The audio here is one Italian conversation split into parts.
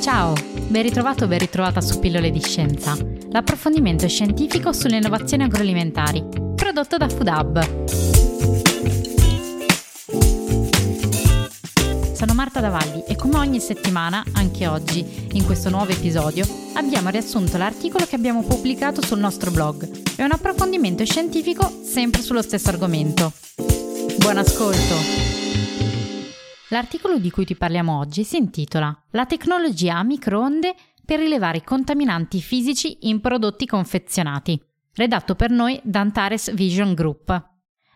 Ciao, ben ritrovato o ben ritrovata su Pillole di Scienza, l'approfondimento scientifico sulle innovazioni agroalimentari, prodotto da Food Sono Marta Davalli e come ogni settimana, anche oggi, in questo nuovo episodio, abbiamo riassunto l'articolo che abbiamo pubblicato sul nostro blog. È un approfondimento scientifico sempre sullo stesso argomento. Buon ascolto! L'articolo di cui ti parliamo oggi si intitola La tecnologia a microonde per rilevare i contaminanti fisici in prodotti confezionati, redatto per noi da Antares Vision Group.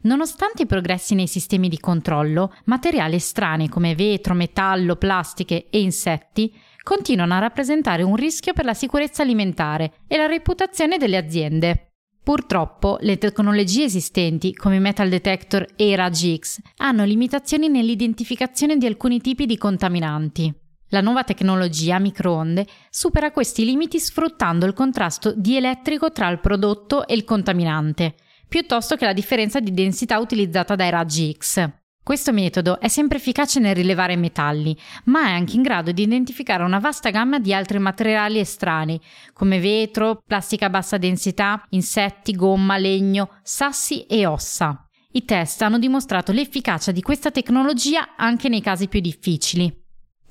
Nonostante i progressi nei sistemi di controllo, materiali estranei come vetro, metallo, plastiche e insetti continuano a rappresentare un rischio per la sicurezza alimentare e la reputazione delle aziende. Purtroppo le tecnologie esistenti come i metal detector e i raggi X hanno limitazioni nell'identificazione di alcuni tipi di contaminanti. La nuova tecnologia microonde supera questi limiti sfruttando il contrasto dielettrico tra il prodotto e il contaminante, piuttosto che la differenza di densità utilizzata dai raggi X. Questo metodo è sempre efficace nel rilevare metalli, ma è anche in grado di identificare una vasta gamma di altri materiali estranei, come vetro, plastica a bassa densità, insetti, gomma, legno, sassi e ossa. I test hanno dimostrato l'efficacia di questa tecnologia anche nei casi più difficili.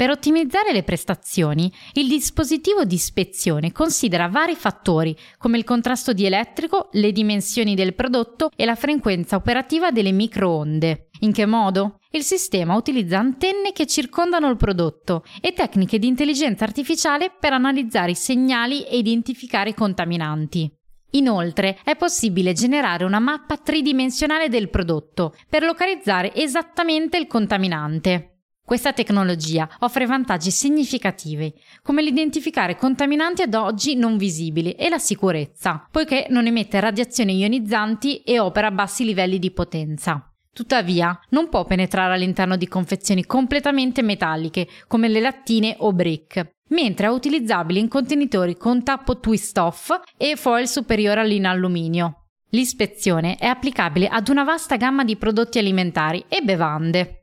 Per ottimizzare le prestazioni, il dispositivo di ispezione considera vari fattori come il contrasto dielettrico, le dimensioni del prodotto e la frequenza operativa delle microonde. In che modo? Il sistema utilizza antenne che circondano il prodotto e tecniche di intelligenza artificiale per analizzare i segnali e identificare i contaminanti. Inoltre è possibile generare una mappa tridimensionale del prodotto per localizzare esattamente il contaminante. Questa tecnologia offre vantaggi significativi, come l'identificare contaminanti ad oggi non visibili e la sicurezza, poiché non emette radiazioni ionizzanti e opera a bassi livelli di potenza. Tuttavia, non può penetrare all'interno di confezioni completamente metalliche, come le lattine o brick, mentre è utilizzabile in contenitori con tappo twist off e foil superiore all'inalluminio. L'ispezione è applicabile ad una vasta gamma di prodotti alimentari e bevande.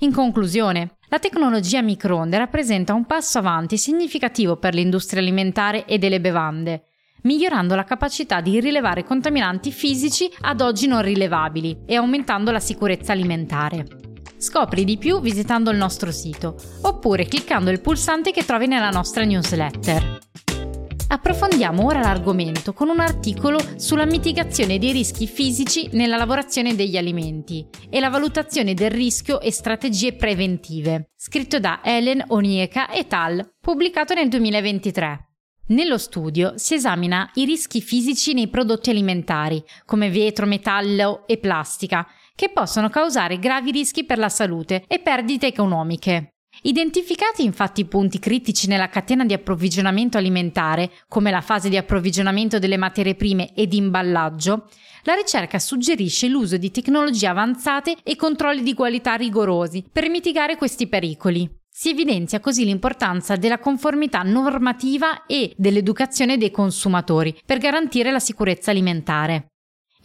In conclusione, la tecnologia microonde rappresenta un passo avanti significativo per l'industria alimentare e delle bevande, migliorando la capacità di rilevare contaminanti fisici ad oggi non rilevabili e aumentando la sicurezza alimentare. Scopri di più visitando il nostro sito oppure cliccando il pulsante che trovi nella nostra newsletter. Approfondiamo ora l'argomento con un articolo sulla mitigazione dei rischi fisici nella lavorazione degli alimenti e la valutazione del rischio e strategie preventive, scritto da Ellen Onieka et al., pubblicato nel 2023. Nello studio si esamina i rischi fisici nei prodotti alimentari, come vetro, metallo e plastica, che possono causare gravi rischi per la salute e perdite economiche. Identificati infatti i punti critici nella catena di approvvigionamento alimentare, come la fase di approvvigionamento delle materie prime e di imballaggio, la ricerca suggerisce l'uso di tecnologie avanzate e controlli di qualità rigorosi per mitigare questi pericoli. Si evidenzia così l'importanza della conformità normativa e dell'educazione dei consumatori per garantire la sicurezza alimentare.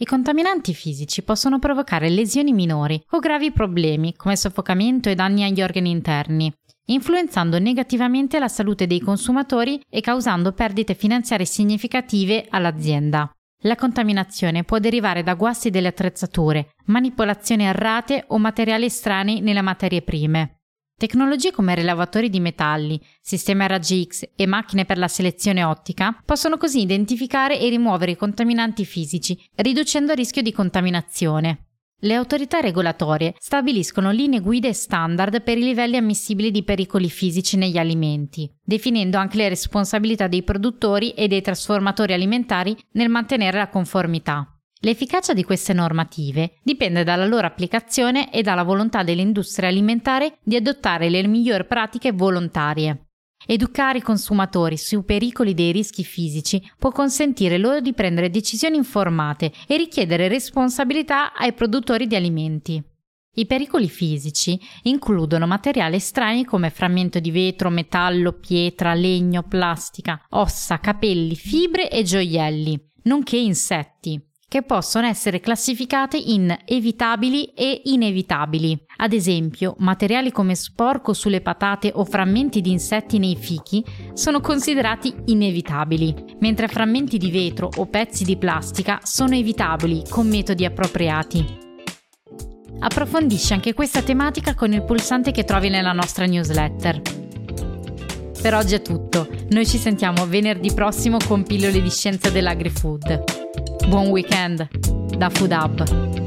I contaminanti fisici possono provocare lesioni minori o gravi problemi come soffocamento e danni agli organi interni, influenzando negativamente la salute dei consumatori e causando perdite finanziarie significative all'azienda. La contaminazione può derivare da guasti delle attrezzature, manipolazioni errate o materiali estranei nelle materie prime. Tecnologie come rilevatori di metalli, sistemi a raggi X e macchine per la selezione ottica possono così identificare e rimuovere i contaminanti fisici, riducendo il rischio di contaminazione. Le autorità regolatorie stabiliscono linee guida e standard per i livelli ammissibili di pericoli fisici negli alimenti, definendo anche le responsabilità dei produttori e dei trasformatori alimentari nel mantenere la conformità. L'efficacia di queste normative dipende dalla loro applicazione e dalla volontà dell'industria alimentare di adottare le migliori pratiche volontarie. Educare i consumatori sui pericoli dei rischi fisici può consentire loro di prendere decisioni informate e richiedere responsabilità ai produttori di alimenti. I pericoli fisici includono materiali estranei come frammento di vetro, metallo, pietra, legno, plastica, ossa, capelli, fibre e gioielli, nonché insetti che possono essere classificate in evitabili e inevitabili. Ad esempio, materiali come sporco sulle patate o frammenti di insetti nei fichi sono considerati inevitabili, mentre frammenti di vetro o pezzi di plastica sono evitabili con metodi appropriati. Approfondisci anche questa tematica con il pulsante che trovi nella nostra newsletter. Per oggi è tutto, noi ci sentiamo venerdì prossimo con pillole di scienza dell'agri-food. Buon weekend da Food Hub.